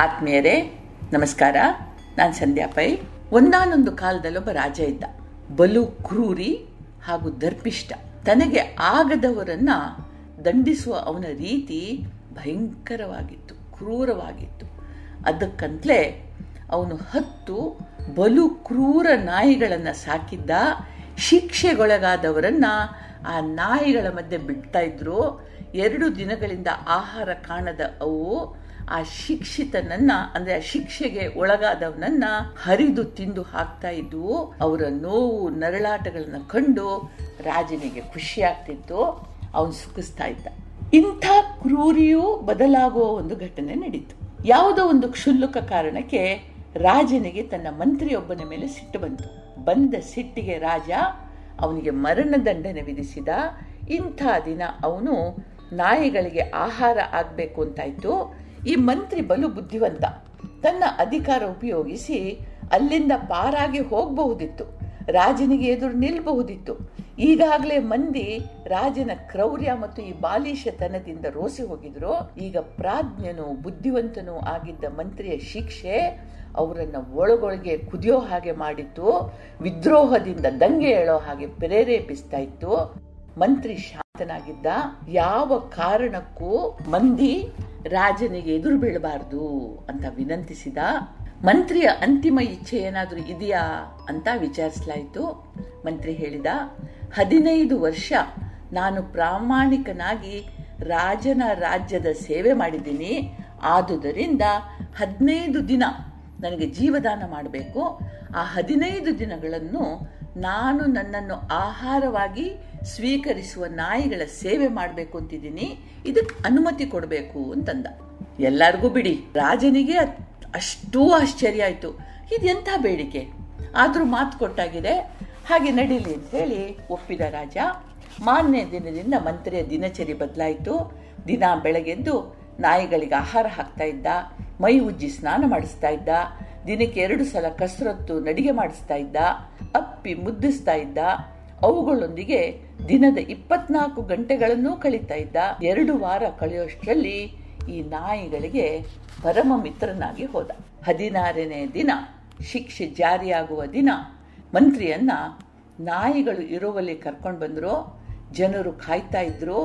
ಆತ್ಮೀಯರೇ, ನಮಸ್ಕಾರ. ನಾನು ಸಂಧ್ಯಾ ಪೈ. ಒಂದಾನೊಂದು ಕಾಲದಲ್ಲೊಬ್ಬ ರಾಜ ಇದ್ದ. ಬಲು ಕ್ರೂರಿ ಹಾಗೂ ದರ್ಪಿಷ್ಟ ತನಗೆ ಆಗದವರನ್ನ ದಂಡಿಸುವ ಅವನ ರೀತಿ ಭಯಂಕರವಾಗಿತ್ತು, ಕ್ರೂರವಾಗಿತ್ತು. ಅದಕ್ಕಂತಲೇ ಅವನು ಹತ್ತು ಬಲು ಕ್ರೂರ ನಾಯಿಗಳನ್ನು ಸಾಕಿದ್ದ, ಶಿಕ್ಷೆಗೊಳಗಾದವರನ್ನ ಆ ನಾಯಿಗಳ ಮಧ್ಯೆ ಬಿಡ್ತಾ ಇದ್ರು. ಎರಡು ದಿನಗಳಿಂದ ಆಹಾರ ಕಾಣದ ಅವು ಆ ಶಿಕ್ಷಿತನನ್ನ, ಅಂದ್ರೆ ಆ ಶಿಕ್ಷೆಗೆ ಒಳಗಾದವನನ್ನ ಹರಿದು ತಿಂದು ಹಾಕ್ತಾ ಇದ್ವು ಅವರ ನೋವು, ನರಳಾಟಗಳನ್ನ ಕಂಡು ರಾಜನಿಗೆ ಖುಷಿ ಆಗ್ತಿತ್ತು. ಅವನು ಸುಖಿಸ್ತಾ ಇದ್ದ. ಇಂಥ ಕ್ರೂರಿಯೂ ಬದಲಾಗುವ ಒಂದು ಘಟನೆ ನಡೀತು. ಯಾವುದೋ ಒಂದು ಕ್ಷುಲ್ಲಕ ಕಾರಣಕ್ಕೆ ರಾಜನಿಗೆ ತನ್ನ ಮಂತ್ರಿಯೊಬ್ಬನ ಮೇಲೆ ಸಿಟ್ಟು ಬಂತು. ಬಂದ ಸಿಟ್ಟಿಗೆ ರಾಜ ಅವನಿಗೆ ಮರಣದಂಡನೆ ವಿಧಿಸಿದ. ಇಂಥ ದಿನ ಅವನು ನಾಯಿಗಳಿಗೆ ಆಹಾರ ಆಗಬೇಕು ಅಂತಾಯ್ತು. ಈ ಮಂತ್ರಿ ಬಲು ಬುದ್ಧಿವಂತ. ತನ್ನ ಅಧಿಕಾರ ಉಪಯೋಗಿಸಿ ಅಲ್ಲಿಂದ ಪಾರಾಗಿ ಹೋಗಬಹುದಿತ್ತು. ರಾಜನಿಗೆ ಎದುರು ನಿಲ್ಲಬಹುದಿತ್ತು ಈಗಾಗಲೇ ಮಂದಿ ರಾಜನ ಕ್ರೌರ್ಯ ಮತ್ತು ಈ ಬಾಲಿಶತನದಿಂದ ರೋಸಿ ಹೋಗಿದ್ರು. ಈಗ ಪ್ರಾಜ್ಞನು ಬುದ್ಧಿವಂತನೂ ಆಗಿದ್ದ ಮಂತ್ರಿಯ ಶಿಕ್ಷೆ ಅವರನ್ನ ಒಳಗೊಳಗೆ ಕುದಿಯೋ ಹಾಗೆ ಮಾಡಿತ್ತು. ವಿದ್ರೋಹದಿಂದ ದಂಗೆ ಏಳೋ ಹಾಗೆ ಪ್ರೇರೇಪಿಸ್ತಾ ಇತ್ತು. ಮಂತ್ರಿ ಶಾಂತನಾಗಿದ್ದ ಯಾವ ಕಾರಣಕ್ಕೂ ಮಂದಿ ರಾಜನಿಗೆ ಎದುರು ಬೀಳಬಾರ್ದು ಅಂತ ವಿನಂತಿಸಿದ. ಮಂತ್ರಿಯ ಅಂತಿಮ ಇಚ್ಛೆ ಏನಾದರೂ ಇದೆಯಾ ಅಂತ ವಿಚಾರಿಸಲಾಯಿತು. ಮಂತ್ರಿ ಹೇಳಿದ, ಹದಿನೈದು ವರ್ಷ ನಾನು ಪ್ರಾಮಾಣಿಕನಾಗಿ ರಾಜನ ರಾಜ್ಯದ ಸೇವೆ ಮಾಡಿದ್ದೀನಿ. ಆದುದರಿಂದ ಹದಿನೈದು ದಿನ ನನಗೆ ಜೀವದಾನ ಮಾಡಬೇಕು. ಆ ಹದಿನೈದು ದಿನಗಳನ್ನು ನಾನು ನನ್ನನ್ನು ಆಹಾರವಾಗಿ ಸ್ವೀಕರಿಸುವ ನಾಯಿಗಳ ಸೇವೆ ಮಾಡಬೇಕು ಅಂತಿದ್ದೀನಿ. ಇದಕ್ಕೆ ಅನುಮತಿ ಕೊಡಬೇಕು ಅಂತಂದ. ಎಲ್ಲರಿಗೂ ಬಿಡಿ. ರಾಜನಿಗೆ ಅಷ್ಟೂ ಆಶ್ಚರ್ಯ ಆಯಿತು. ಇದೆಂಥ ಬೇಡಿಕೆ? ಆದರೂ ಮಾತು ಕೊಟ್ಟಾಗಿದೆ. ಹಾಗೆ ನಡೀಲಿ ಅಂತ ಹೇಳಿ ಒಪ್ಪಿದ ರಾಜ. ಮಾನ್ಯ ದಿನದಿಂದ ಮಂತ್ರಿಯ ದಿನಚರಿ ಬದಲಾಯಿತು. ದಿನ ಬೆಳಗ್ಗೆದ್ದು ನಾಯಿಗಳಿಗೆ ಆಹಾರ ಹಾಕ್ತಾ ಇದ್ದ. ಮೈ ಉಜ್ಜಿ ಸ್ನಾನ ಮಾಡಿಸ್ತಾ ಇದ್ದ, ದಿನಕ್ಕೆ ಎರಡು ಸಲ ಕಸರತ್ತು ನಡಿಗೆ ಮಾಡಿಸ್ತಾ ಇದ್ದ, ಅಪ್ಪಿ ಮುದ್ದಿಸ್ತಾ ಇದ್ದ, ಅವುಗಳೊಂದಿಗೆ ದಿನದ ಇಪ್ಪತ್ನಾಲ್ಕು ಗಂಟೆಗಳನ್ನೂ ಕಳೀತಾ ಇದ್ದ. ಎರಡು ವಾರ ಕಳೆಯೋಷ್ಟರಲ್ಲಿ ಈ ನಾಯಿಗಳಿಗೆ ಪರಮ ಮಿತ್ರನಾಗಿ ಹೋದ. ಹದಿನಾರನೇ ದಿನ, ಶಿಕ್ಷೆ ಜಾರಿಯಾಗುವ ದಿನ, ಮಂತ್ರಿಯನ್ನ ನಾಯಿಗಳು ಇರುವಲ್ಲಿ ಕರ್ಕೊಂಡು ಬಂದರು, ಜನರು ಕಾಯ್ತಾ ಇದ್ರು,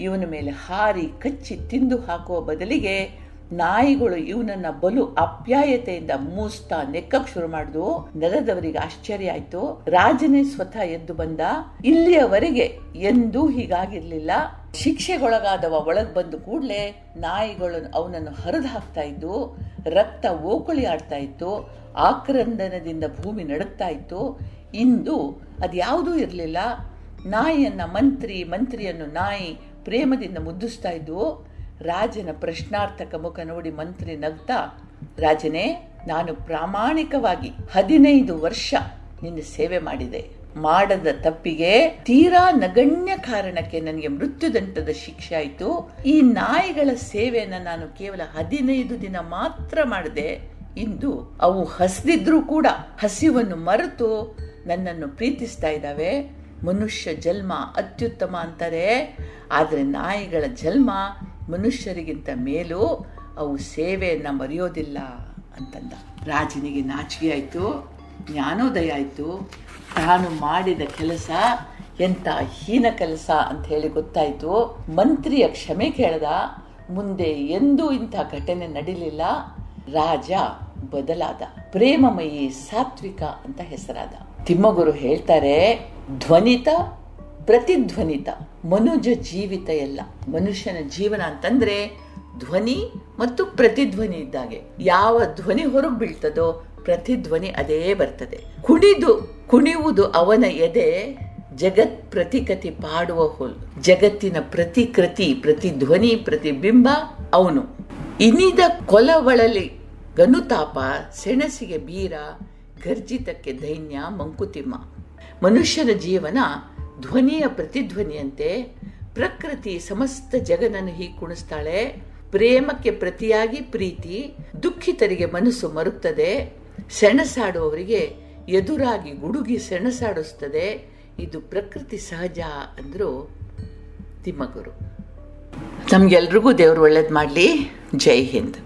ಇವನ ಮೇಲೆ ಹಾರಿ ಕಚ್ಚಿ ತಿಂದು ಹಾಕುವ ಬದಲಿಗೆ ನಾಯಿಗಳು ಇವನನ್ನ ಬಲು ಅಪ್ಯಾಯತೆಯಿಂದ ಮೂಸ್ತಾ ನೆಕ್ಕಕ್ ಶುರು ಮಾಡಿದ್ವು ನೆಲದವರಿಗೆ ಆಶ್ಚರ್ಯ ಆಯ್ತು. ರಾಜನೇ ಸ್ವತಃ ಎದ್ದು ಬಂದ. ಇಲ್ಲಿಯವರೆಗೆ ಎಂದೂ ಹೀಗಾಗಿರ್ಲಿಲ್ಲ. ಶಿಕ್ಷೆಗೊಳಗಾದವ ಒಳಗ್ ಬಂದು ಕೂಡಲೇ ನಾಯಿಗಳು ಅವನನ್ನು ಹರಿದು ಹಾಕ್ತಾ ಇದ್ದು, ರಕ್ತ ಓಕುಳಿ ಆಡ್ತಾ ಇತ್ತು. ಆಕ್ರಂದನದಿಂದ ಭೂಮಿ ನಡುತ್ತಾ ಇತ್ತು. ಇಂದು ಅದ್ಯಾವುದೂ ಇರಲಿಲ್ಲ. ನಾಯಿಯನ್ನ ಮಂತ್ರಿ, ಮಂತ್ರಿಯನ್ನು ನಾಯಿ ಪ್ರೇಮದಿಂದ ಮುದ್ದಿಸ್ತಾ ಇದ್ವು ರಾಜನ ಪ್ರಶ್ನಾರ್ಥಕ ಮುಖ ನೋಡಿ ಮಂತ್ರಿ ನಗ್ತಾ, ರಾಜನೇ, ನಾನು ಪ್ರಾಮಾಣಿಕವಾಗಿ ಹದಿನೈದು ವರ್ಷ ನಿನ್ನ ಸೇವೆ ಮಾಡಿದೆ. ಮಾಡದ ತಪ್ಪಿಗೆ ತೀರಾ ನಗಣ್ಯ ಕಾರಣಕ್ಕೆ ನನಗೆ ಮೃತ್ಯುದಂಡದ ಶಿಕ್ಷೆ ಆಯಿತು. ಈ ನಾಯಿಗಳ ಸೇವೆಯನ್ನು ನಾನು ಕೇವಲ ಹದಿನೈದು ದಿನ ಮಾತ್ರ ಮಾಡಿದೆ. ಇಂದು ಅವು ಹಸಿದಿದ್ರೂ ಕೂಡ ಹಸಿವನ್ನು ಮರೆತು ನನ್ನನ್ನು ಪ್ರೀತಿಸ್ತಾ ಇದ್ದಾವೆ. ಮನುಷ್ಯ ಜನ್ಮ ಅತ್ಯುತ್ತಮ ಅಂತಾರೆ. ಆದರೆ ನಾಯಿಗಳ ಜನ್ಮ ಮನುಷ್ಯರಿಗಿಂತ ಮೇಲೂ ಅವು ಸೇವೆಯನ್ನು ಮರೆಯೋದಿಲ್ಲ ಅಂತಂದ. ರಾಜನಿಗೆ ನಾಚಿಕೆ ಆಯಿತು, ಜ್ಞಾನೋದಯ ಆಯಿತು. ತಾನು ಮಾಡಿದ ಕೆಲಸ ಎಂಥ ಹೀನ ಕೆಲಸ ಅಂತ ಹೇಳಿ ಗೊತ್ತಾಯಿತು. ಮಂತ್ರಿಯ ಕ್ಷಮೆ ಕೇಳ್ದ. ಮುಂದೆ ಎಂದೂ ಇಂಥ ಘಟನೆ ನಡೀಲಿಲ್ಲ. ರಾಜ ಬದಲಾದ, ಪ್ರೇಮಮಯಿ ಸಾತ್ವಿಕ ಅಂತ ಹೆಸರಾದ. ತಿಮ್ಮಗುರು ಹೇಳ್ತಾರೆ, ಧ್ವನಿತ ಪ್ರತಿಧ್ವನಿತ, ಮನುಜ ಜೀವಿತ ಎಲ್ಲ. ಮನುಷ್ಯನ ಜೀವನ ಅಂತಂದ್ರೆ ಧ್ವನಿ ಮತ್ತು ಪ್ರತಿಧ್ವನಿ ಇದ್ದಾಗೆ. ಯಾವ ಧ್ವನಿ ಹೊರಗೆ ಬೀಳ್ತದೋ ಪ್ರತಿಧ್ವನಿ ಅದೇ ಬರ್ತದೆ. ಕುಣಿದು, ಕುಣಿಯುವುದು ಅವನ ಎದೆ, ಜಗತ್ ಪ್ರತಿಕತಿ ಪಾಡುವ ಹೋಲ್. ಜಗತ್ತಿನ ಪ್ರತಿಕೃತಿ, ಪ್ರತಿಧ್ವನಿ, ಪ್ರತಿಬಿಂಬ ಅವನು. ಇನಿದ ಕೊಲವಳಲಿ ಗನುತಾಪ, ಸೆಣಸಿಗೆ ಬೀರ ಗರ್ಜಿತಕ್ಕೆ ದೈನ್ಯ, ಮಂಕುತಿಮ್ಮ. ಮನುಷ್ಯನ ಜೀವನ ಧ್ವನಿಯ ಪ್ರತಿಧ್ವನಿಯಂತೆ ಪ್ರಕೃತಿ ಸಮಸ್ತ ಜಗನನ್ನು ಹೀಗೆ ಕುಣಿಸ್ತಾಳೆ. ಪ್ರೇಮಕ್ಕೆ ಪ್ರತಿಯಾಗಿ ಪ್ರೀತಿ, ದುಃಖಿತರಿಗೆ ಮನಸ್ಸು ಮರುತ್ತದೆ ಸೆಣಸಾಡುವವರಿಗೆ ಎದುರಾಗಿ ಗುಡುಗಿ ಸೆಣಸಾಡಿಸ್ತದೆ. ಇದು ಪ್ರಕೃತಿ ಸಹಜ ಅಂದರು ತಿಮ್ಮಗುರು. ನಮಗೆಲ್ರಿಗೂ ದೇವರು ಒಳ್ಳೇದು ಮಾಡಲಿ. ಜೈ ಹಿಂದ್.